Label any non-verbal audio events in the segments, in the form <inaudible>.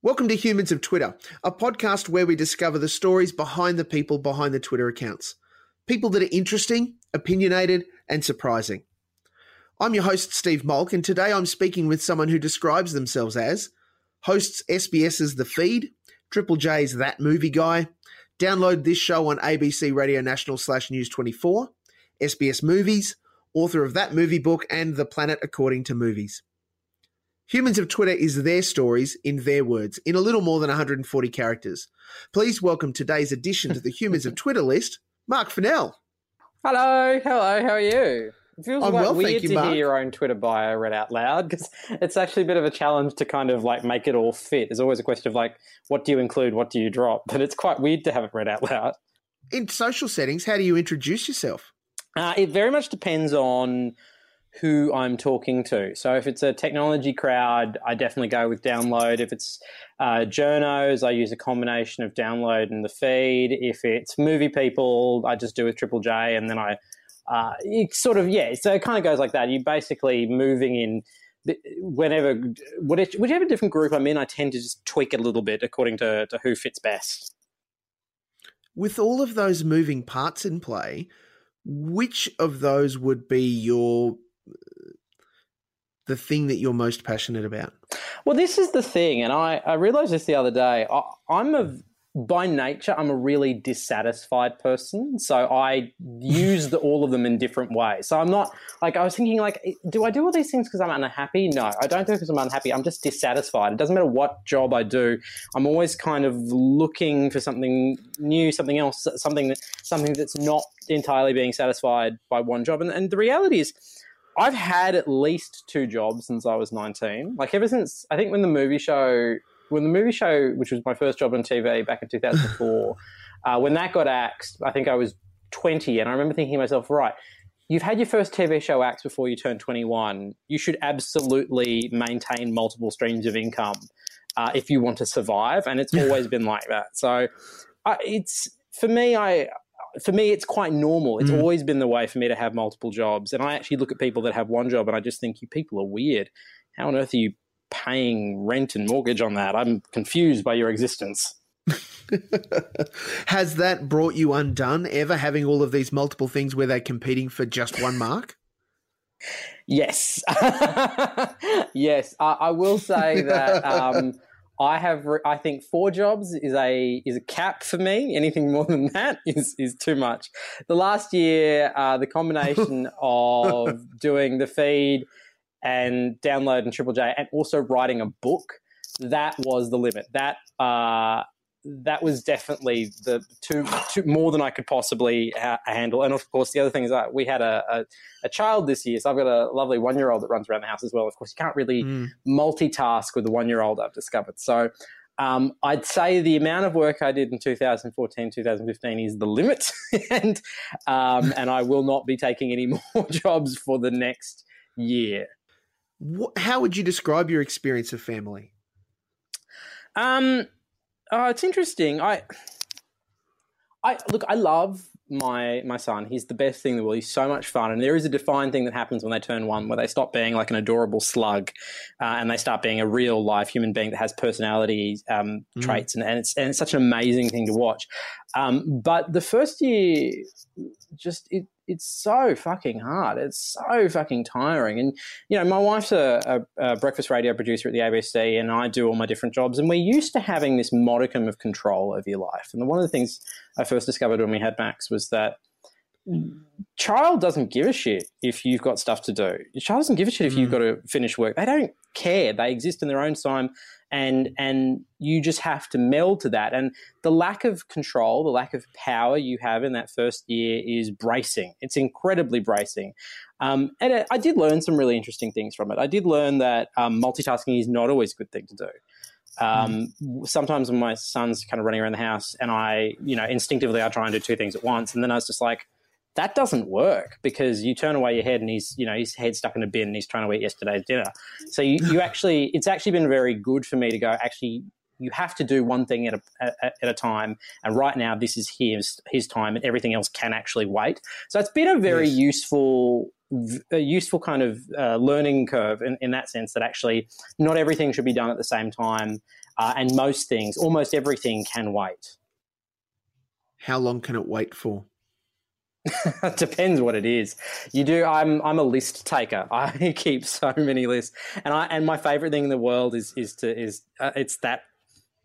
Welcome to Humans of Twitter, a podcast where we discover the stories behind the people behind the Twitter accounts. People that are interesting, opinionated, and surprising. I'm your host, Steve Molk, and today I'm speaking with someone who describes themselves as hosts SBS's The Feed, Triple J's That Movie Guy, download this show on ABC Radio National slash News 24, SBS Movies, author of That Movie Book, and The Planet According to Movies. Humans of Twitter is their stories in their words, in a little more than 140 characters. Please welcome today's addition to the Humans of <laughs> Twitter list, Mark Fennell. Hello, hello, how are you? It feels I'm like well, thank weird you, to Mark. hear your own Twitter bio read out loud because it's actually a bit of a challenge to kind of like make it all fit. There's always a question of like, what do you include, what do you drop? But it's quite weird to have it read out loud. In social settings, how do you introduce yourself? Uh, it very much depends on who I'm talking to. So if it's a technology crowd, I definitely go with download. If it's uh, journos, I use a combination of download and the feed. If it's movie people, I just do with Triple J, and then I uh, it sort of yeah. So it kind of goes like that. You basically moving in. Whenever, whichever different group I'm in, I tend to just tweak it a little bit according to, to who fits best. With all of those moving parts in play, which of those would be your the thing that you're most passionate about? Well, this is the thing, and I, I realized this the other day. I, I'm a by nature, I'm a really dissatisfied person, so I use the, all of them in different ways. So I'm not like I was thinking like, do I do all these things because I'm unhappy? No, I don't do it because I'm unhappy. I'm just dissatisfied. It doesn't matter what job I do. I'm always kind of looking for something new, something else, something that something that's not entirely being satisfied by one job. And, and the reality is. I've had at least two jobs since I was 19. Like ever since I think when the movie show, when the movie show, which was my first job on TV back in 2004, <laughs> uh, when that got axed, I think I was 20, and I remember thinking to myself, right, you've had your first TV show axed before you turn 21. You should absolutely maintain multiple streams of income uh, if you want to survive, and it's always been like that. So uh, it's for me, I for me, it's quite normal. It's Mm. always been the way for me to have multiple jobs. And I actually look at people that have one job and I just think, you people are weird. How on earth are you paying rent and mortgage on that? I'm confused by your existence. <laughs> Has that brought you undone ever having all of these multiple things where they're competing for just one mark? Yes. <laughs> yes. I, I will say that. Um, <laughs> I have, I think, four jobs is a is a cap for me. Anything more than that <laughs> is is too much. The last year, uh, the combination <laughs> of doing the feed and download and Triple J, and also writing a book, that was the limit. That uh, that was definitely the two, two more than I could possibly ha- handle. And of course, the other thing is that we had a, a, a child this year, so I've got a lovely one year old that runs around the house as well. Of course, you can't really Mm. multitask with a one year old, I've discovered. So um, I'd say the amount of work I did in 2014, 2015 is the limit. <laughs> and, um, <laughs> and I will not be taking any <laughs> more jobs for the next year. How would you describe your experience of family? Um, oh, it's interesting. I, I look. I love my my son. He's the best thing in the world. He's so much fun, and there is a defined thing that happens when they turn one, where they stop being like an adorable slug, uh, and they start being a real life human being that has personality um, Mm. traits, and, and it's and it's such an amazing thing to watch. Um, but the first year, just it it's so fucking hard. It's so fucking tiring. And you know, my wife's a, a, a breakfast radio producer at the ABC, and I do all my different jobs. And we're used to having this modicum of control over your life. And one of the things I first discovered when we had Max was that child doesn't give a shit if you've got stuff to do. Your child doesn't give a shit if you've Mm. got to finish work. They don't care. They exist in their own time, and and you just have to meld to that. And the lack of control, the lack of power you have in that first year is bracing. It's incredibly bracing. Um, and I did learn some really interesting things from it. I did learn that um, multitasking is not always a good thing to do. Um, Sometimes when my son's kind of running around the house, and I, you know, instinctively I try and do two things at once, and then I was just like, that doesn't work because you turn away your head and he's, you know, his head's stuck in a bin and he's trying to eat yesterday's dinner. So you, you <laughs> actually, it's actually been very good for me to go, actually, you have to do one thing at a, at, at a time. And right now, this is his, his time and everything else can actually wait. So it's been a very Yes. useful, a useful kind of uh, learning curve in, in that sense that actually not everything should be done at the same time. uh, and most things, almost everything, can wait. How long can it wait for? <laughs> Depends what it is. You do. I'm I'm a list taker. <laughs> I keep so many lists, and I and my favorite thing in the world is is to is uh, it's that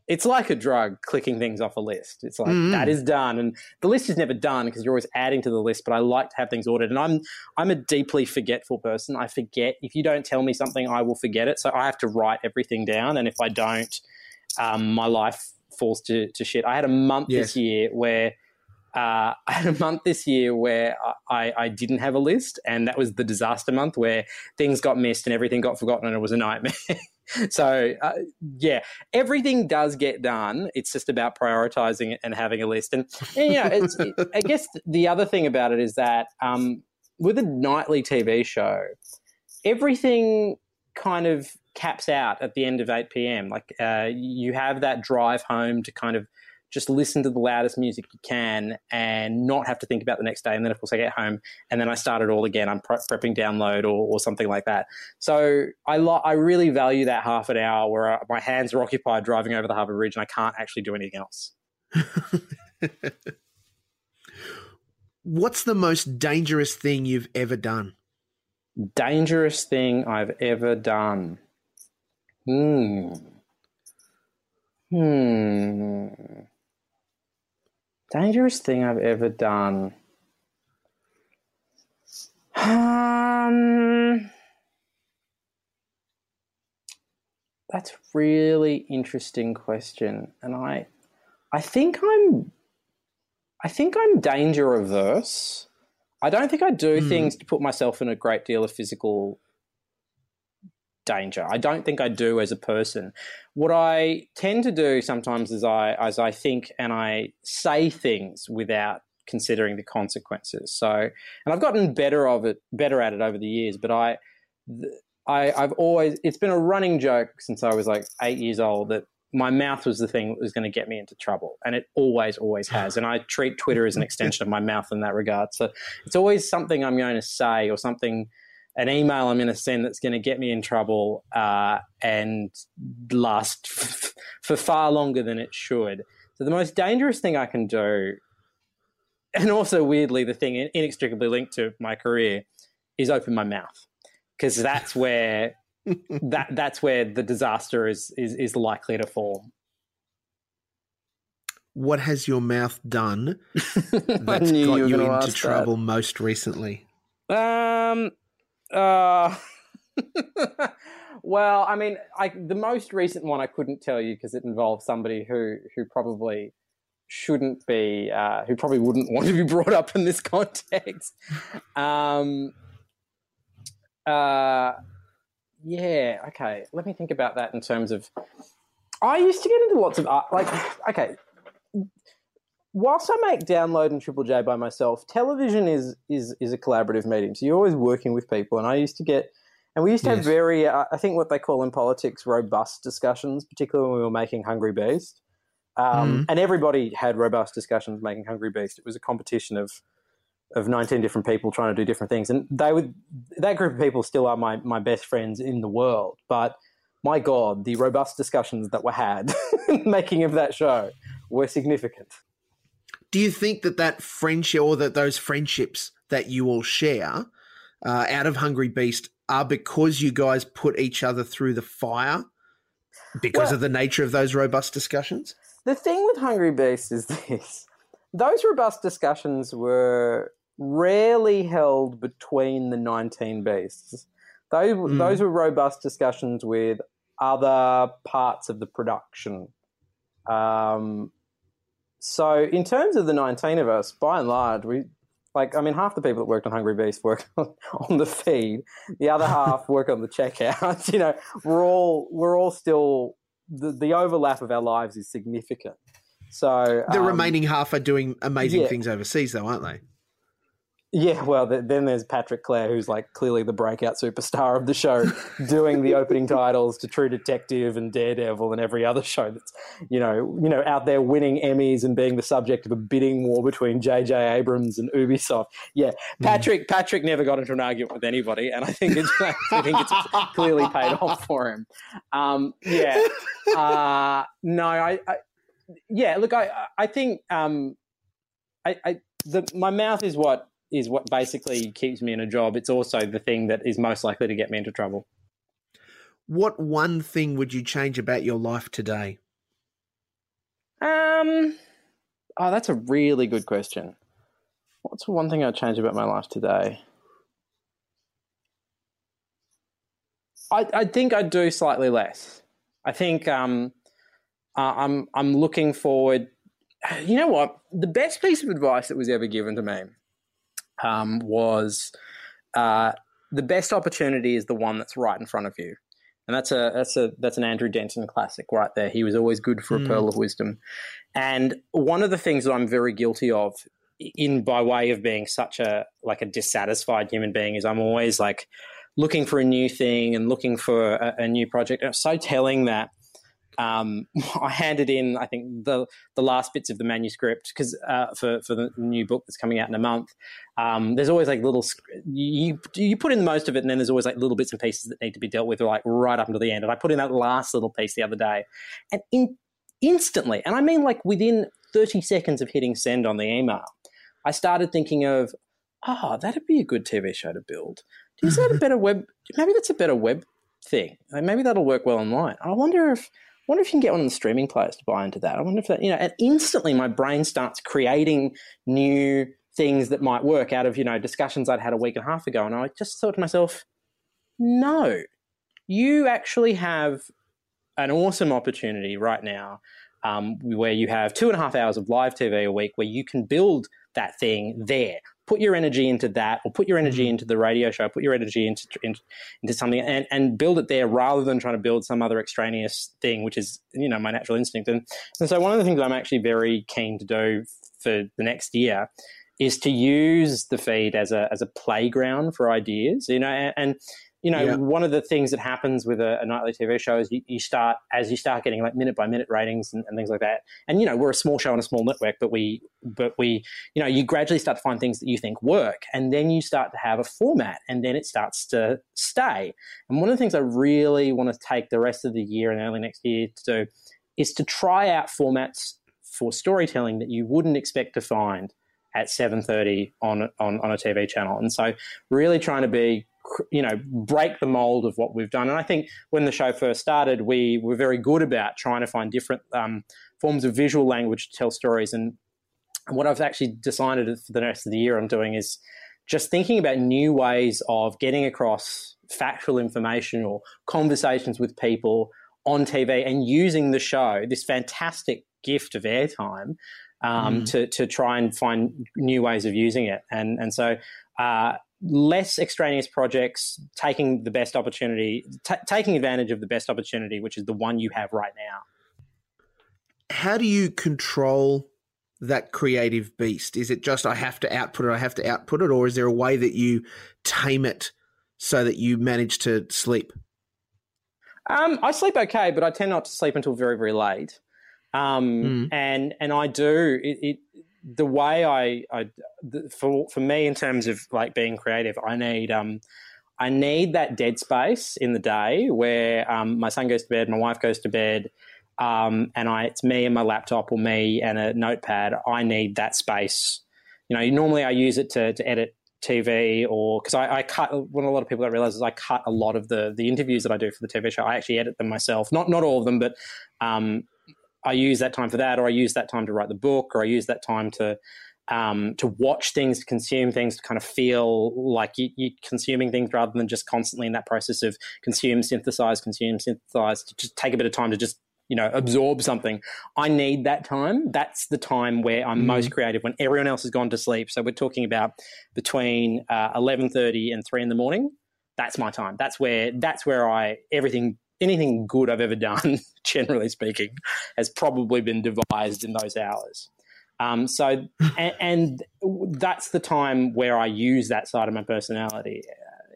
it's like a drug clicking things off a list it's like mm. that is done and the list is never done because you're always adding to the list but i like to have things ordered and i'm i'm a deeply forgetful person i forget if you don't tell me something i will forget it so i have to write everything down and if i don't um, my life falls to, to shit i had a month yes. this year where uh, <laughs> I had a month this year where I, I, didn't have a list, and that was the disaster month where things got missed and everything got forgotten, and it was a nightmare. <laughs> so, uh, yeah, everything does get done. It's just about prioritizing it and having a list. And, and it, I guess the other thing about it is that um, with a nightly TV show, everything kind of caps out at the end of 8 p.m. Like uh, you have that drive home to kind of just listen to the loudest music you can and not have to think about the next day. And then, of course, I get home and then I start it all again. I'm pre- prepping download or, or, something like that. So I, lo- I really value that half an hour where uh, my hands are occupied driving over the Harbour Bridge and I can't actually do anything else. <laughs> What's the most dangerous thing you've ever done? Dangerous thing I've ever done. Hmm. Hmm. Dangerous thing I've ever done. Um, that's a really interesting question, and I, I think I'm, I think I'm danger averse. I don't think I do mm. things to put myself in a great deal of physical danger. I don't think I do as a person. What I tend to do sometimes is I as I think and I say things without considering the consequences. So, and I've gotten better of it, better at it over the years. But I, I, I've always it's been a running joke since I was like eight years old that my mouth was the thing that was going to get me into trouble, and it always, always <sighs> has. And I treat Twitter as an extension of my mouth in that regard. So it's always something I'm going to say or something an email I'm going to send that's going to get me in trouble uh, and last <laughs> for far longer than it should. So the most dangerous thing I can do, and also weirdly the thing inextricably linked to my career, is open my mouth because that's <laughs> where that that's where the disaster is is is likely to fall. What has your mouth done <laughs> that's got you into trouble that. most recently? Um, uh, <laughs> well, I mean, I, the most recent one I couldn't tell you because it involves somebody who who probably shouldn't be, uh, who probably wouldn't want to be <laughs> brought up in this context. Um, uh, yeah, okay. Let me think about that in terms of. I used to get into lots of art, like okay whilst I make download and Triple J by myself, television is is is a collaborative medium. So you're always working with people, and I used to get, and we used to yes. have very, uh, I think what they call in politics, robust discussions, particularly when we were making Hungry Beast. Um, mm. And everybody had robust discussions making Hungry Beast. It was a competition of of 19 different people trying to do different things, and they would that group of people still are my my best friends in the world, but. My God, the robust discussions that were had <laughs> making of that show were significant do you think that that friendship or that those friendships that you all share uh, out of Hungry Beast are because you guys put each other through the fire because well, of the nature of those robust discussions? The thing with Hungry Beast is <laughs> this those robust discussions were rarely held between the 19 beasts. Those, mm. those were robust discussions with other parts of the production. Um, so, in terms of the 19 of us, by and large, we like, I mean, half the people that worked on Hungry Beast work <laughs> on the feed. The other half <laughs> work on the checkout. <laughs> You know, we're all we're all still the, the overlap of our lives is significant. So the um, remaining half are doing amazing yeah. things overseas, though, aren't they? Yeah, well, then there's Patrick Clair, who's like clearly the breakout superstar of the show, <laughs> doing the opening titles to True Detective and Daredevil and every other show that's, you know, you know, out there winning Emmys and being the subject of a bidding war between J.J. Abrams and Ubisoft. Yeah, hmm. Patrick mm. Patrick never got into an argument with anybody, and I think it's <laughs> I think it's clearly paid off for him. Um, yeah, uh, no, I, I, yeah, look, I I think um, I, I the, my mouth is what is what basically keeps me in a job. It's also the thing that is most likely to get me into trouble. What one thing would you change about your life today? Um, oh, that's a really good question. What's one thing I'd change about my life today? I, I think I'd do slightly less. I think um, uh, I'm I'm looking forward. <sighs> You know what? The best piece of advice that was ever given to me um, was uh, the best opportunity is the one that's right in front of you. And that's a that's a that's an Andrew Denton classic right there. He was always good for a mm. pearl of wisdom. And one of the things that I'm very guilty of in by way of being such a like a dissatisfied human being is I'm always like looking for a new thing and looking for a, a new project. And it's so telling that um, <laughs> I handed in, I think, the the last bits of the manuscript because uh, for for the new book that's coming out in a month. Um, there's always like little you you put in most of it, and then there's always like little bits and pieces that need to be dealt with, like right up until the end. And I put in that last little piece the other day, and in instantly, and I mean like within 30 seconds of hitting send on the email, I started thinking of, oh, that'd be a good TV show to build. Is that a better web? Maybe that's a better web thing. Maybe that'll work well online. I wonder if wonder if you can get one of the streaming players to buy into that. I wonder if that, you know, and instantly my brain starts creating new things that might work out of, you know, discussions I'd had a week and a half ago. And I just thought to myself, no, you actually have an awesome opportunity right now um, where you have two and a half hours of live TV a week where you can build that thing there put your energy into that or put your energy mm-hmm. into the radio show put your energy into into, into something and, and build it there rather than trying to build some other extraneous thing which is you know my natural instinct and, and so one of the things i'm actually very keen to do for the next year is to use the feed as a as a playground for ideas you know and, and you know, yeah. one of the things that happens with a, a nightly TV show is you, you, start as you start getting like minute by minute ratings and, and, things like that. And you know, we're a small show on a small network, but we, but we, you know, you gradually start to find things that you think work, and then you start to have a format, and then it starts to stay. And one of the things I really want to take the rest of the year and early next year to do is to try out formats for storytelling that you wouldn't expect to find at 7.30 on, on, on a TV channel. And so really trying to be you know break the mold of what we've done. And i think when the show first started we were very good about trying to find different um, forms of visual language to tell stories. And what i've actually decided for the rest of the year i'm doing is just thinking about new ways of getting across factual information or conversations with people on tv and using the show this fantastic gift of airtime um, mm. to, to try and find new ways of using it. And and so uh, less extraneous projects, taking the best opportunity, t- taking advantage of the best opportunity, which is the one you have right now. How do you control that creative beast? Is it just I have to output it, I have to output it, or is there a way that you tame it so that you manage to sleep? Um, I sleep okay, but I tend not to sleep until very, very late. Um, mm. And and I do it, it the way I, I for for me in terms of like being creative, I need um I need that dead space in the day where um, my son goes to bed, my wife goes to bed, um, and I it's me and my laptop or me and a notepad. I need that space. You know, normally I use it to to edit TV or because I, I, cut what a lot of people don't realize is I cut a lot of the the interviews that I do for the TV show. I actually edit them myself, not not all of them, but um, I use that time for that, or I use that time to write the book, or I use that time to um, to watch things, to consume things, to kind of feel like you, are consuming things rather than just constantly in that process of consume, synthesize, consume, synthesize. To just take a bit of time to just you know absorb something. I need that time. That's the time where I'm mm most creative when everyone else has gone to sleep. So we're talking about between uh, eleven thirty and three in the morning. That's my time. That's where that's where I everything anything good I've ever done, <laughs> generally speaking, has probably been devised in those hours. Um, so, <laughs> and, and, that's the time where I use that side of my personality.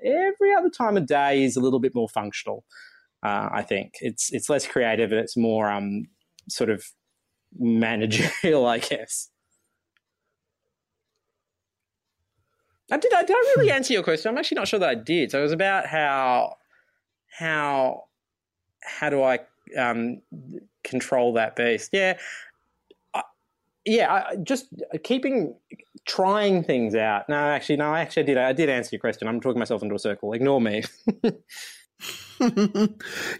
Every other time of day is a little bit more functional. Uh, I think it's it's less creative and it's more um, sort of managerial, <laughs> I guess. I did. I did I really answer your question? I'm actually not sure that I did. So it was about how how how do I um, control that beast? Yeah, I, yeah. I, just keeping trying things out. No, actually, no. Actually, I actually did. I did answer your question. I'm talking myself into a circle. Ignore me. <laughs>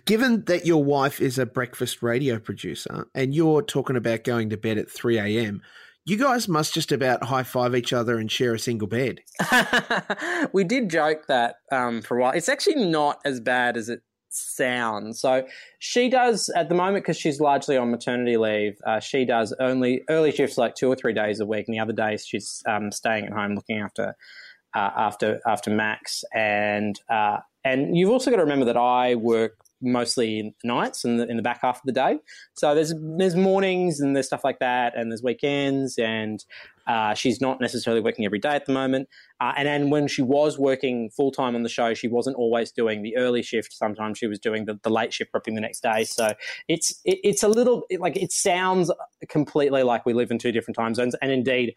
Given that your wife is a breakfast radio producer and you're talking about going to bed at 3 a.m., you guys must just about high five each other and share a single bed. <laughs> we did joke that um, for a while. It's actually not as bad as it sounds. So she does at the moment because she's largely on maternity leave. Uh, she does only early shifts like two or three days a week, and the other days she's um, staying at home looking after uh, after after Max. And uh, and you've also got to remember that I work mostly nights and in, in the back half of the day. So there's there's mornings and there's stuff like that, and there's weekends, and uh, she's not necessarily working every day at the moment. Uh, and then when she was working full time on the show, she wasn't always doing the early shift. Sometimes she was doing the, the late shift, prepping the next day. So it's it, it's a little it, like it sounds completely like we live in two different time zones, and indeed.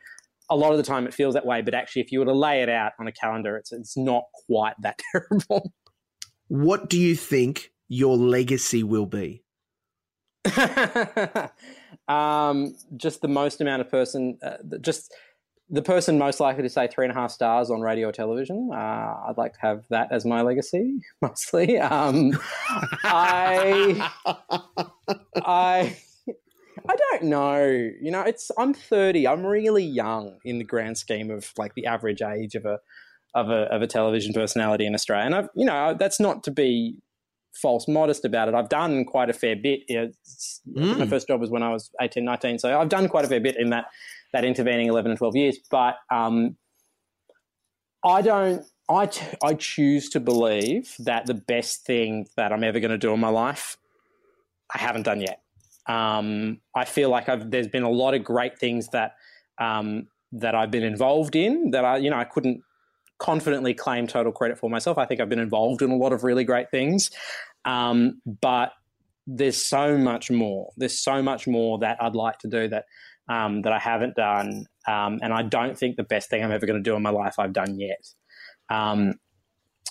A lot of the time, it feels that way, but actually, if you were to lay it out on a calendar, it's it's not quite that <laughs> terrible. What do you think your legacy will be? <laughs> um, just the most amount of person, uh, just the person most likely to say three and a half stars on radio or television. Uh, I'd like to have that as my legacy, <laughs> mostly. Um, I, I, I don't know. You know, it's I'm 30. I'm really young in the grand scheme of like the average age of a of a of a television personality in Australia. And I've, you know, that's not to be false modest about it. I've done quite a fair bit. Mm. My first job was when I was 18, 19. So I've done quite a fair bit in that, that intervening 11 and 12 years. But um, I don't, I, t- I choose to believe that the best thing that I'm ever going to do in my life, I haven't done yet. Um, I feel like I've, there's been a lot of great things that, um, that I've been involved in that I, you know, I couldn't confidently claim total credit for myself. I think I've been involved in a lot of really great things, um, but there's so much more. There's so much more that I'd like to do that um, that I haven't done, um, and I don't think the best thing I'm ever going to do in my life I've done yet. Um,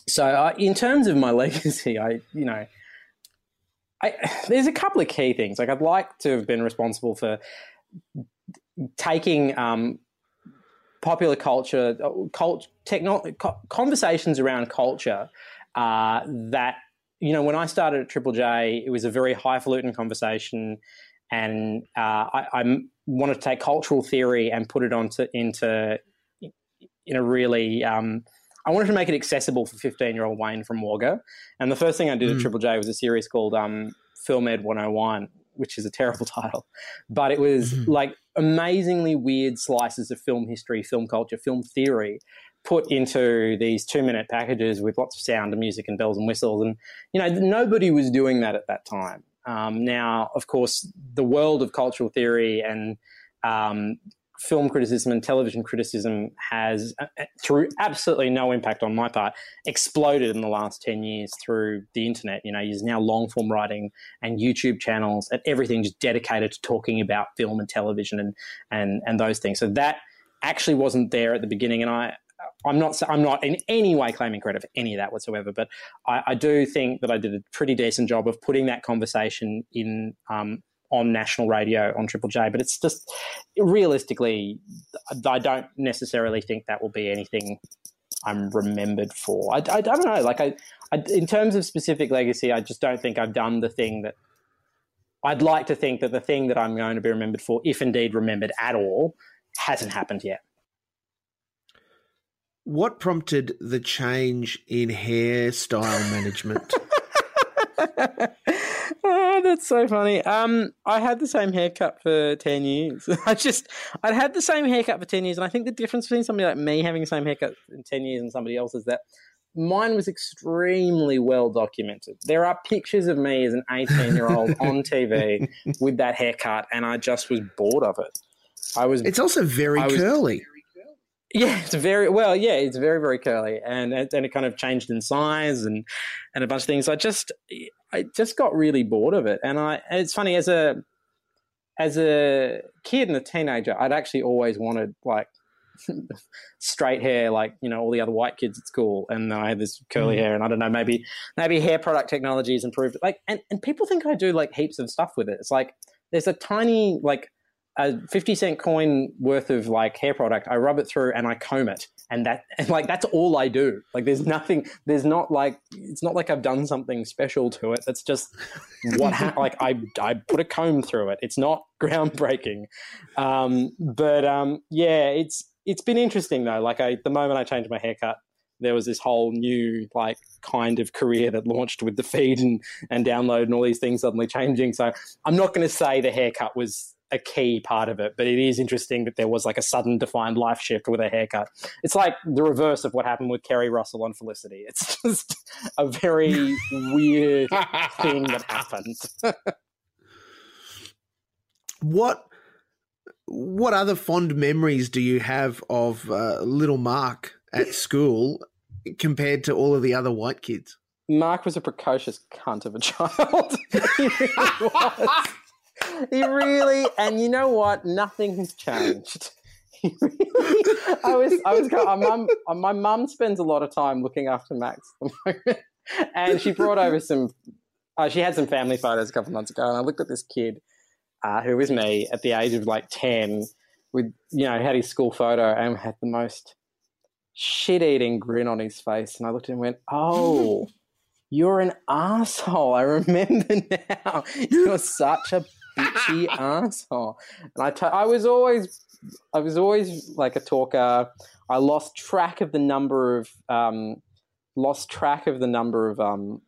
so, uh, in terms of my <laughs> legacy, I you know. I, there's a couple of key things. Like I'd like to have been responsible for taking um, popular culture, uh, cult, techno, conversations around culture uh, that you know when I started at Triple J, it was a very highfalutin conversation, and uh, I, I wanted to take cultural theory and put it onto into in a really um, I wanted to make it accessible for 15 year old Wayne from Wagga. And the first thing I did mm. at Triple J was a series called um, Film Ed 101, which is a terrible <laughs> title, but it was mm-hmm. like amazingly weird slices of film history, film culture, film theory put into these two minute packages with lots of sound and music and bells and whistles. And, you know, nobody was doing that at that time. Um, now, of course, the world of cultural theory and um, film criticism and television criticism has, uh, uh, through absolutely no impact on my part, exploded in the last 10 years through the internet. You know, there's now long form writing and YouTube channels and everything just dedicated to talking about film and television and, and, and those things. So that actually wasn't there at the beginning. And I, I'm not I'm not in any way claiming credit for any of that whatsoever, but I, I do think that I did a pretty decent job of putting that conversation in um, on national radio on Triple J, but it's just realistically, I don't necessarily think that will be anything I'm remembered for. I, I, I don't know. Like I, I, in terms of specific legacy, I just don't think I've done the thing that I'd like to think that the thing that I'm going to be remembered for, if indeed remembered at all, hasn't happened yet. What prompted the change in hairstyle management? <laughs> oh, that's so funny. Um, I had the same haircut for ten years. <laughs> I just I'd had the same haircut for ten years, and I think the difference between somebody like me having the same haircut in ten years and somebody else is that mine was extremely well documented. There are pictures of me as an eighteen year old on <laughs> TV with that haircut, and I just was bored of it. I was. It's also very was- curly. Yeah, it's very well. Yeah, it's very very curly, and and it kind of changed in size and and a bunch of things. I just I just got really bored of it, and I and it's funny as a as a kid and a teenager, I'd actually always wanted like <laughs> straight hair, like you know all the other white kids at school, and I had this curly Mm. hair, and I don't know, maybe maybe hair product technology has improved. Like, and and people think I do like heaps of stuff with it. It's like there's a tiny like a 50 cent coin worth of like hair product i rub it through and i comb it. And that and <laughs> like that's all i do. Like there's nothing there's not like it's not like i've done something special to it. That's just what ha- like i i put a comb through it. It's not <laughs> groundbreaking. Um but um yeah it's it's been interesting though. Like i the moment i changed my haircut there was this whole new like kind of career that launched with the feed and and download and all these things suddenly changing. So i'm not going to say the haircut was a key part of it, but it is interesting that there was like a sudden defined life shift with a haircut. It's like the reverse of what happened with Keri Russell on Felicity. It's <laughs> just a very weird <laughs> thing that happened. What what other fond memories do you have of uh, little Mark at school compared to all of the other white kids? Mark was a precocious cunt of a child. <laughs> he really was. He really, and you know what? Nothing has changed. <laughs> I was, I was. My mum, my mum spends a lot of time looking after Max at the moment, <laughs> and she brought over some. Uh, she had some family photos a couple of months ago, and I looked at this kid, uh, who was me at the age of like ten, with you know had his school photo and had the most shit-eating grin on his face, and I looked at him and went, "Oh." <laughs> You're an asshole. I remember now. You're such a bitchy <laughs> asshole. And I, t- I was always, I was always like a talker. I lost track of the number of, um, lost track of the number of um,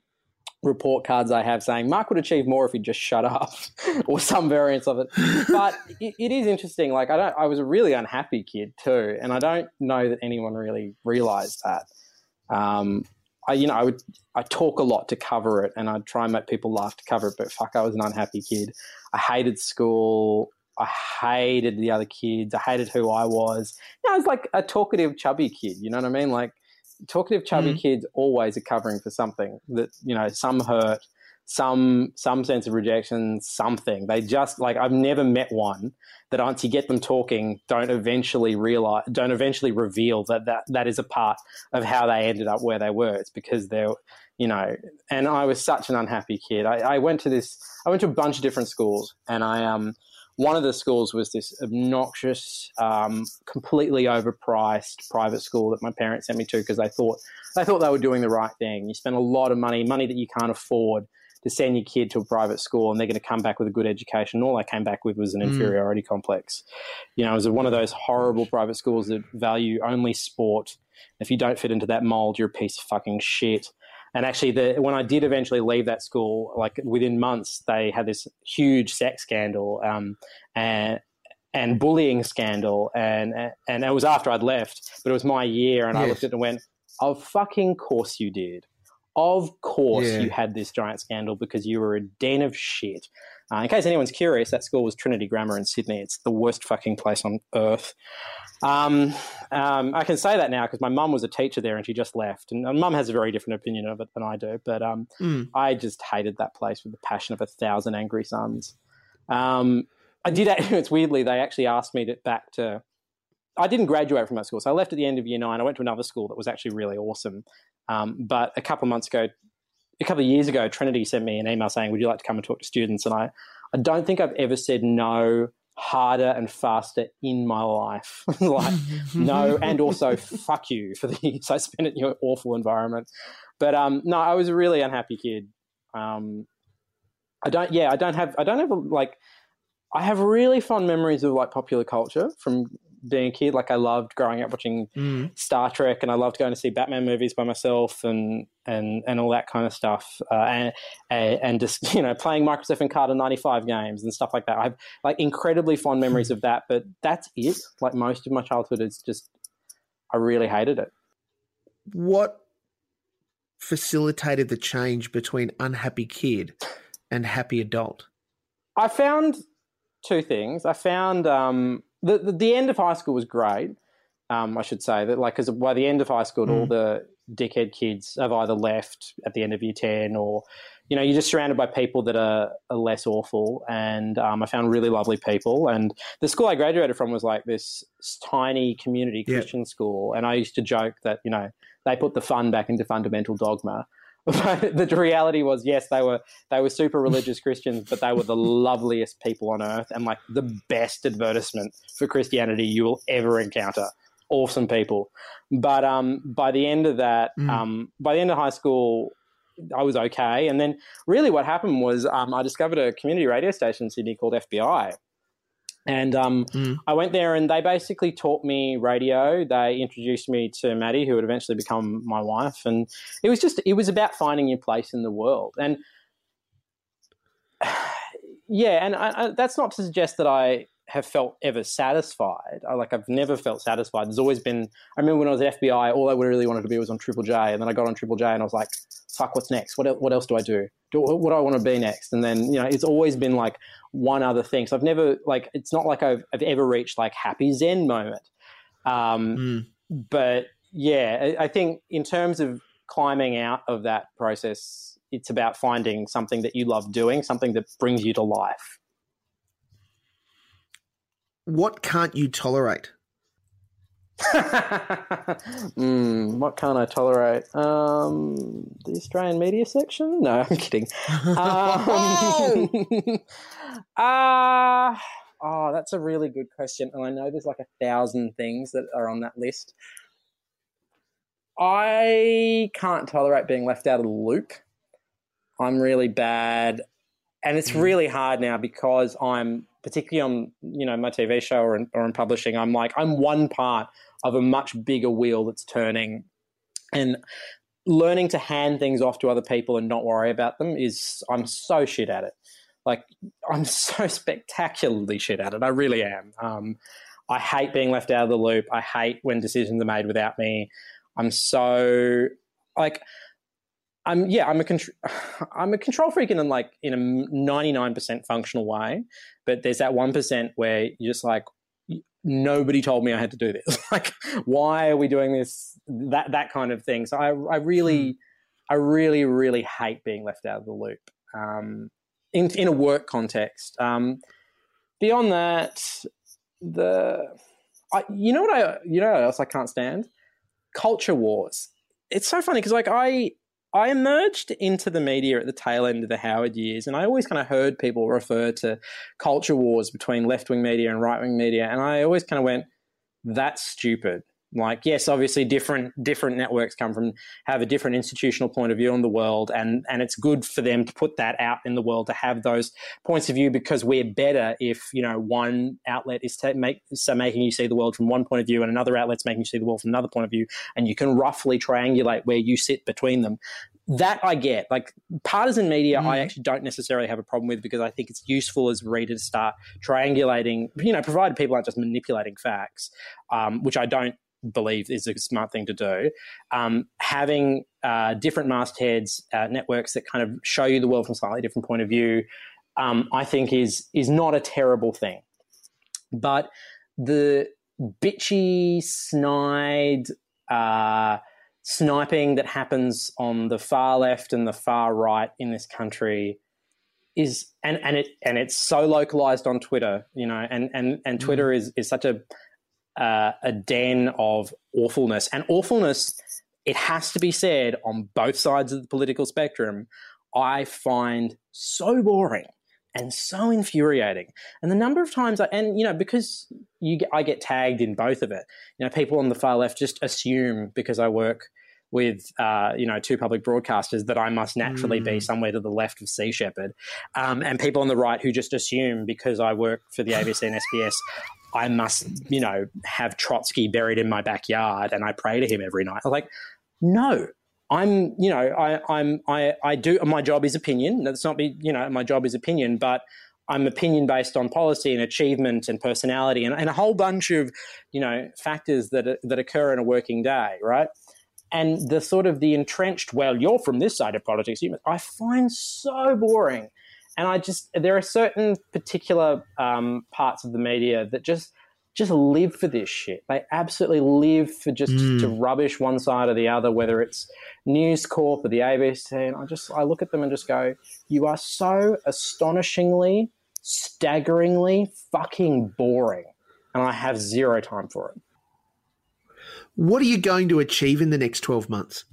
report cards I have saying Mark would achieve more if he'd just shut up, <laughs> or some variants of it. But <laughs> it, it is interesting. Like I don't, I was a really unhappy kid too, and I don't know that anyone really realised that. Um, I, you know, I would I talk a lot to cover it, and I'd try and make people laugh to cover it. But fuck, I was an unhappy kid. I hated school. I hated the other kids. I hated who I was. You know, I was like a talkative, chubby kid. You know what I mean? Like talkative, chubby mm-hmm. kids always are covering for something that you know, some hurt, some some sense of rejection, something. They just like I've never met one that once you get them talking, don't eventually realize, don't eventually reveal that that, that is a part of how they ended up where they were. It's because they're, you know, and I was such an unhappy kid. I, I went to this, I went to a bunch of different schools, and I um, one of the schools was this obnoxious, um, completely overpriced private school that my parents sent me to because they thought they thought they were doing the right thing. You spend a lot of money, money that you can't afford to send your kid to a private school and they're going to come back with a good education. All I came back with was an Mm. inferiority complex. You know, it was one of those horrible private schools that value only sport. If you don't fit into that mold, you're a piece of fucking shit. And actually, the, when I did eventually leave that school, like within months, they had this huge sex scandal um, and and bullying scandal, and and it was after I'd left, but it was my year, and I looked at it and went, "Of fucking course you did." Of course, Yeah. you had this giant scandal because you were a den of shit. Uh, in case anyone's curious, that school was Trinity Grammar in Sydney. It's the worst fucking place on earth. Um, um, I can say that now because my mum was a teacher there and she just left. And, and mum has a very different opinion of it than I do. But um, Mm. I just hated that place with the passion of a thousand angry suns. Um, I did. <laughs> It's weirdly they actually asked me to back to. I didn't graduate from that school, so I left at the end of year nine. I went to another school that was actually really awesome. Um, but a couple of months ago, a couple of years ago, Trinity sent me an email saying, "Would you like to come and talk to students?" And I, I don't think I've ever said no harder and faster in my life. <laughs> like <laughs> no, and also fuck you for the years I spent in your awful environment. But um, no, I was a really unhappy kid. Um, I don't. Yeah, I don't have. I don't have like. I have really fond memories of like popular culture from being a kid. Like I loved growing up watching Mm. Star Trek, and I loved going to see Batman movies by myself, and and and all that kind of stuff, uh, and and and just <laughs> you know playing Microsoft Encarta ninety five games and stuff like that. I have like incredibly fond memories of that, but that's it. Like most of my childhood is just, I really hated it. What facilitated the change between unhappy kid and happy adult? I found two things. I found um, the, the, the end of high school was great. Um, I should say that, like, because by the end of high school, mm. all the dickhead kids have either left at the end of year 10 or, you know, you're just surrounded by people that are, are less awful. And um, I found really lovely people. And the school I graduated from was like this tiny community Christian school. And I used to joke that, you know, they put the fun back into fundamental dogma. But <laughs> the reality was, yes, they were they were super religious Christians, but they were the <laughs> loveliest people on earth and like the best advertisement for Christianity you will ever encounter awesome people. But um, by the end of that, mm. um, by the end of high school, I was okay. And then really what happened was um, I discovered a community radio station in Sydney called FBI. And um, mm. I went there and they basically taught me radio. They introduced me to Maddie, who would eventually become my wife. And it was just, it was about finding your place in the world. And <sighs> yeah, and I, I, that's not to suggest that I have felt ever satisfied. I, like I've never felt satisfied. There's always been. I remember when I was at FBI, all I really wanted to be was on Triple J, and then I got on Triple J, and I was like, "Fuck, what's next? What what else do I do? do what do I want to be next?" And then you know, it's always been like one other thing. So I've never like it's not like I've, I've ever reached like happy Zen moment. Um, mm. But yeah, I, I think in terms of climbing out of that process, it's about finding something that you love doing, something that brings you to life what can't you tolerate? <laughs> mm, what can't I tolerate? Um, the Australian media section? No, I'm kidding. <laughs> Um, <laughs> uh, oh, that's a really good question. And I know there's like a thousand things that are on that list. I can't tolerate being left out of the loop. I'm really bad. And it's mm. really hard now because I'm particularly on you know my TV show or in, or in publishing, I'm like I'm one part of a much bigger wheel that's turning, and learning to hand things off to other people and not worry about them is I'm so shit at it. Like I'm <laughs> so spectacularly shit at it. I really am. Um, I hate being left out of the loop. I hate when decisions are made without me. I'm so like I'm yeah, I'm a contr- <sighs> I'm a control freak in a, like in a 99% functional way, but there's that 1% where you're just like nobody told me I had to do this. <laughs> like why are we doing this that that kind of thing. So I I really hmm. I really really hate being left out of the loop. Um, in in a work context. Um, beyond that the I, you know what I you know what else I can't stand? Culture wars. It's so funny because like I I emerged into the media at the tail end of the Howard years, and I always kind of heard people refer to culture wars between left wing media and right wing media, and I always kind of went, "That's stupid." Like, yes, obviously, different different networks come from have a different institutional point of view on the world, and and it's good for them to put that out in the world to have those points of view because we're better if you know one outlet is to make so making you see the world from one point of view, and another outlet's making you see the world from another point of view, and you can roughly triangulate where you sit between them that I get. Like partisan media, mm. I actually don't necessarily have a problem with because I think it's useful as a reader to start triangulating, you know, provided people aren't just manipulating facts, um, which I don't believe is a smart thing to do. Um, having uh, different mastheads, uh, networks that kind of show you the world from a slightly different point of view, um, I think is is not a terrible thing. But the bitchy, snide, uh, sniping that happens on the far left and the far right in this country is and and it and it's so localized on Twitter, you know, and and and. Twitter mm. is is such a uh, a den of awfulness and awfulness. It has to be said on both sides of the political spectrum. I find so boring and so infuriating. And the number of times, I, and you know, because you I get tagged in both of it. You know, people on the far left just assume because I work with uh, you know two public broadcasters that I must naturally mm. be somewhere to the left of Sea Shepherd, um, and people on the right who just assume because I work for the ABC and SBS, I must you know have Trotsky buried in my backyard and I pray to him every night. I'm like, no. I'm, you know, I, I'm, I, I do. My job is opinion. That's not be, you know, my job is opinion, but I'm opinion based on policy and achievement and personality and, and a whole bunch of, you know, factors that that occur in a working day, right? and the sort of the entrenched well you're from this side of politics i find so boring and i just there are certain particular um, parts of the media that just just live for this shit. They absolutely live for just mm. to rubbish one side or the other, whether it's News Corp or the ABC. And I just I look at them and just go, "You are so astonishingly, staggeringly fucking boring," and I have zero time for it. What are you going to achieve in the next twelve months?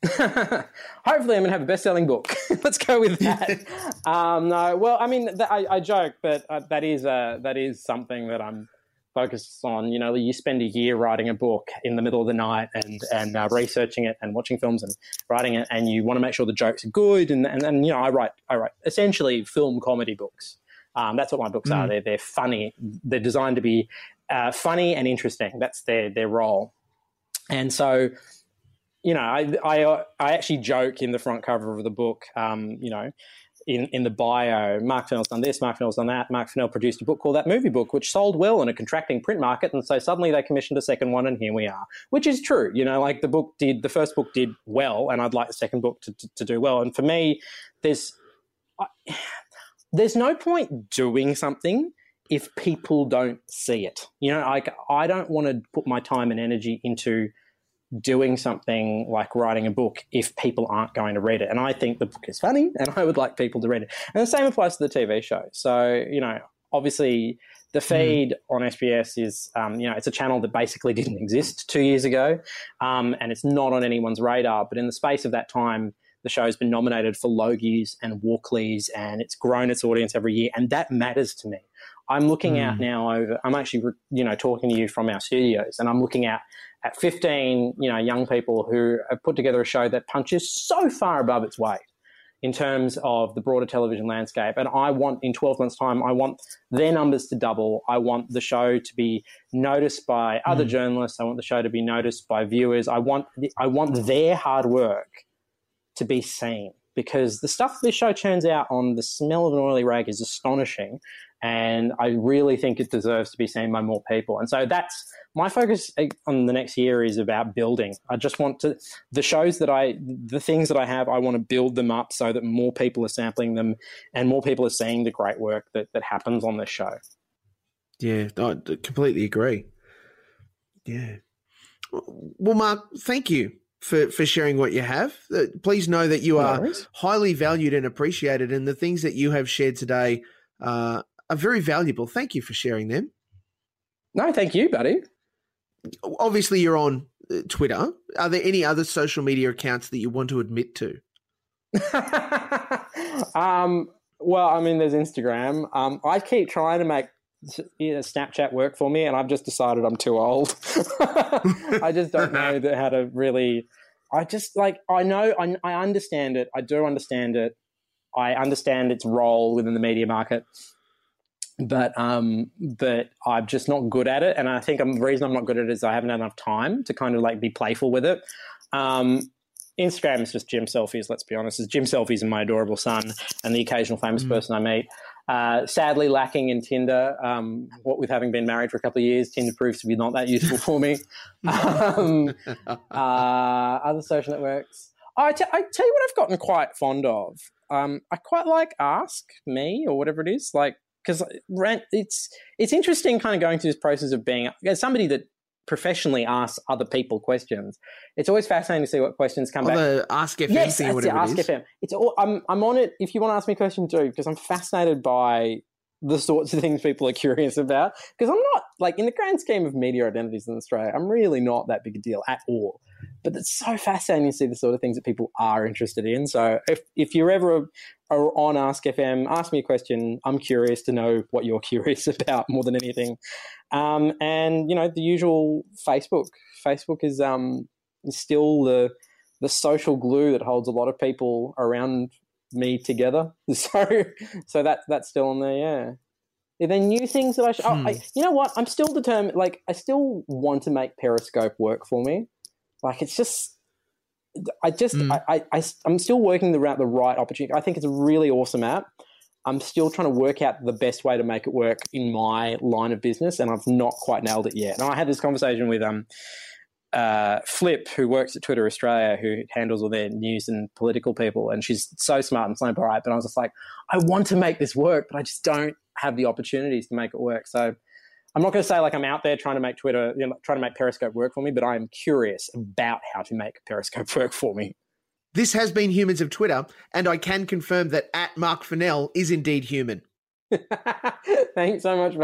<laughs> Hopefully, I'm going to have a best-selling book. <laughs> Let's go with that. <laughs> um, no, well, I mean, th- I, I, joke, but uh, that is uh, that is something that I'm focused on. You know, you spend a year writing a book in the middle of the night and and uh, researching it and watching films and writing it, and you want to make sure the jokes are good. And and, and you know, I write I write essentially film comedy books. Um, that's what my books mm. are. They're they're funny. They're designed to be uh, funny and interesting. That's their their role. And so you know, I, I, I actually joke in the front cover of the book, um, you know, in, in the bio, Mark Fennell's done this, Mark Fennell's done that. Mark Fennell produced a book called That Movie Book, which sold well in a contracting print market. And so suddenly they commissioned a second one, and here we are, which is true. You know, like the book did, the first book did well, and I'd like the second book to, to, to do well. And for me, there's, I, there's no point doing something if people don't see it. You know, like I don't want to put my time and energy into doing something like writing a book if people aren't going to read it. And I think the book is funny and I would like people to read it. And the same applies to the TV show. So, you know, obviously the hmm. feed mm. on SBS is, um, you know, it's a channel that basically didn't exist two years ago um, and it's not on anyone's radar. But in the space of that time, the show's been nominated for Logies and Walkleys and it's grown its audience every year. And that matters to me. I'm looking mm. out now over, I'm actually, you know, talking to you from our studios and I'm looking at at 15, you know, young people who have put together a show that punches so far above its weight in terms of the broader television landscape. And I want, in 12 months' time, I want their numbers to double. I want the show to be noticed by other mm. journalists. I want the show to be noticed by viewers. I want, I want their hard work to be seen because the stuff this show churns out on the smell of an oily rag is astonishing. And I really think it deserves to be seen by more people. And so that's my focus eh, on the next year is about building. I just want to, the shows that I, the things that I have, I want to build them up so that more people are sampling them and more people are seeing the great work that, that happens on this show. Yeah, I completely agree. Yeah. Well, Mark, thank you for, for sharing what you have. Uh, please know that you are highly valued and appreciated, and the things that you have shared today uh, are very valuable. Thank you for sharing them. No, thank you, buddy obviously you're on uh, Twitter. Are there any other social media accounts that you want to admit to? <laughs> um, well, I mean, there's Instagram. Um, I keep trying to make you know, Snapchat work for me, and I've just decided I'm too old. <laughs> I just don't know how to really. I just like I know I, I understand it. I do understand it. I understand its role within the media market but um, but I'm just not good at it. And I think I'm, the reason I'm not good at it is I haven't had enough time to kind of like be playful with it. Um, Instagram is just gym selfies. Let's be honest, it's gym selfies and my adorable son and the occasional famous mm. person I meet. Uh, sadly, lacking in Tinder. Um, what with having been married for a couple of years, Tinder proves to be not that useful for me. <laughs> um, uh, other social networks. I, t- I tell you what, I've gotten quite fond of. Um, I quite like Ask Me or whatever it is. Like because uh, it's it's interesting kind of going through this process of being as somebody that professionally asks other people questions. It's always fascinating to see what questions come oh, back. The Ask FM yes, thing, whatever Ask FM. It's all, I'm I'm on it. If you want to ask me a question, do because I'm fascinated by the sorts of things people are curious about. Because I'm not like in the grand scheme of media identities in Australia, I'm really not that big a deal at all. But it's so fascinating to see the sort of things that people are interested in. So if if you're ever are on Ask FM, ask me a question. I'm curious to know what you're <laughs> curious about more than anything. Um, and you know the usual Facebook. Facebook is um is still the the social glue that holds a lot of people around me together. <laughs> So so that that's still on there. Yeah. Are there new things that I should? Hmm. Oh, I, hmm. you know what? I'm still determined. Like I still want to make Periscope work for me. Like it's just I just mm. I, I I'm still working the the right opportunity. I think it's a really awesome app. I'm still trying to work out the best way to make it work in my line of business, and I've not quite nailed it yet. And I had this conversation with um uh, Flip, who works at Twitter Australia, who handles all their news and political people, and she's so smart and so bright. But I was just like, I want to make this work, but I just don't have the opportunities to make it work. So I'm not going to say like I'm out there trying to make Twitter, you know, trying to make Periscope work for me, but I am curious about how to make Periscope <laughs> work for me. This has been Humans of Twitter, and I can confirm that at Mark Fennell is indeed human. <laughs> Thanks so much for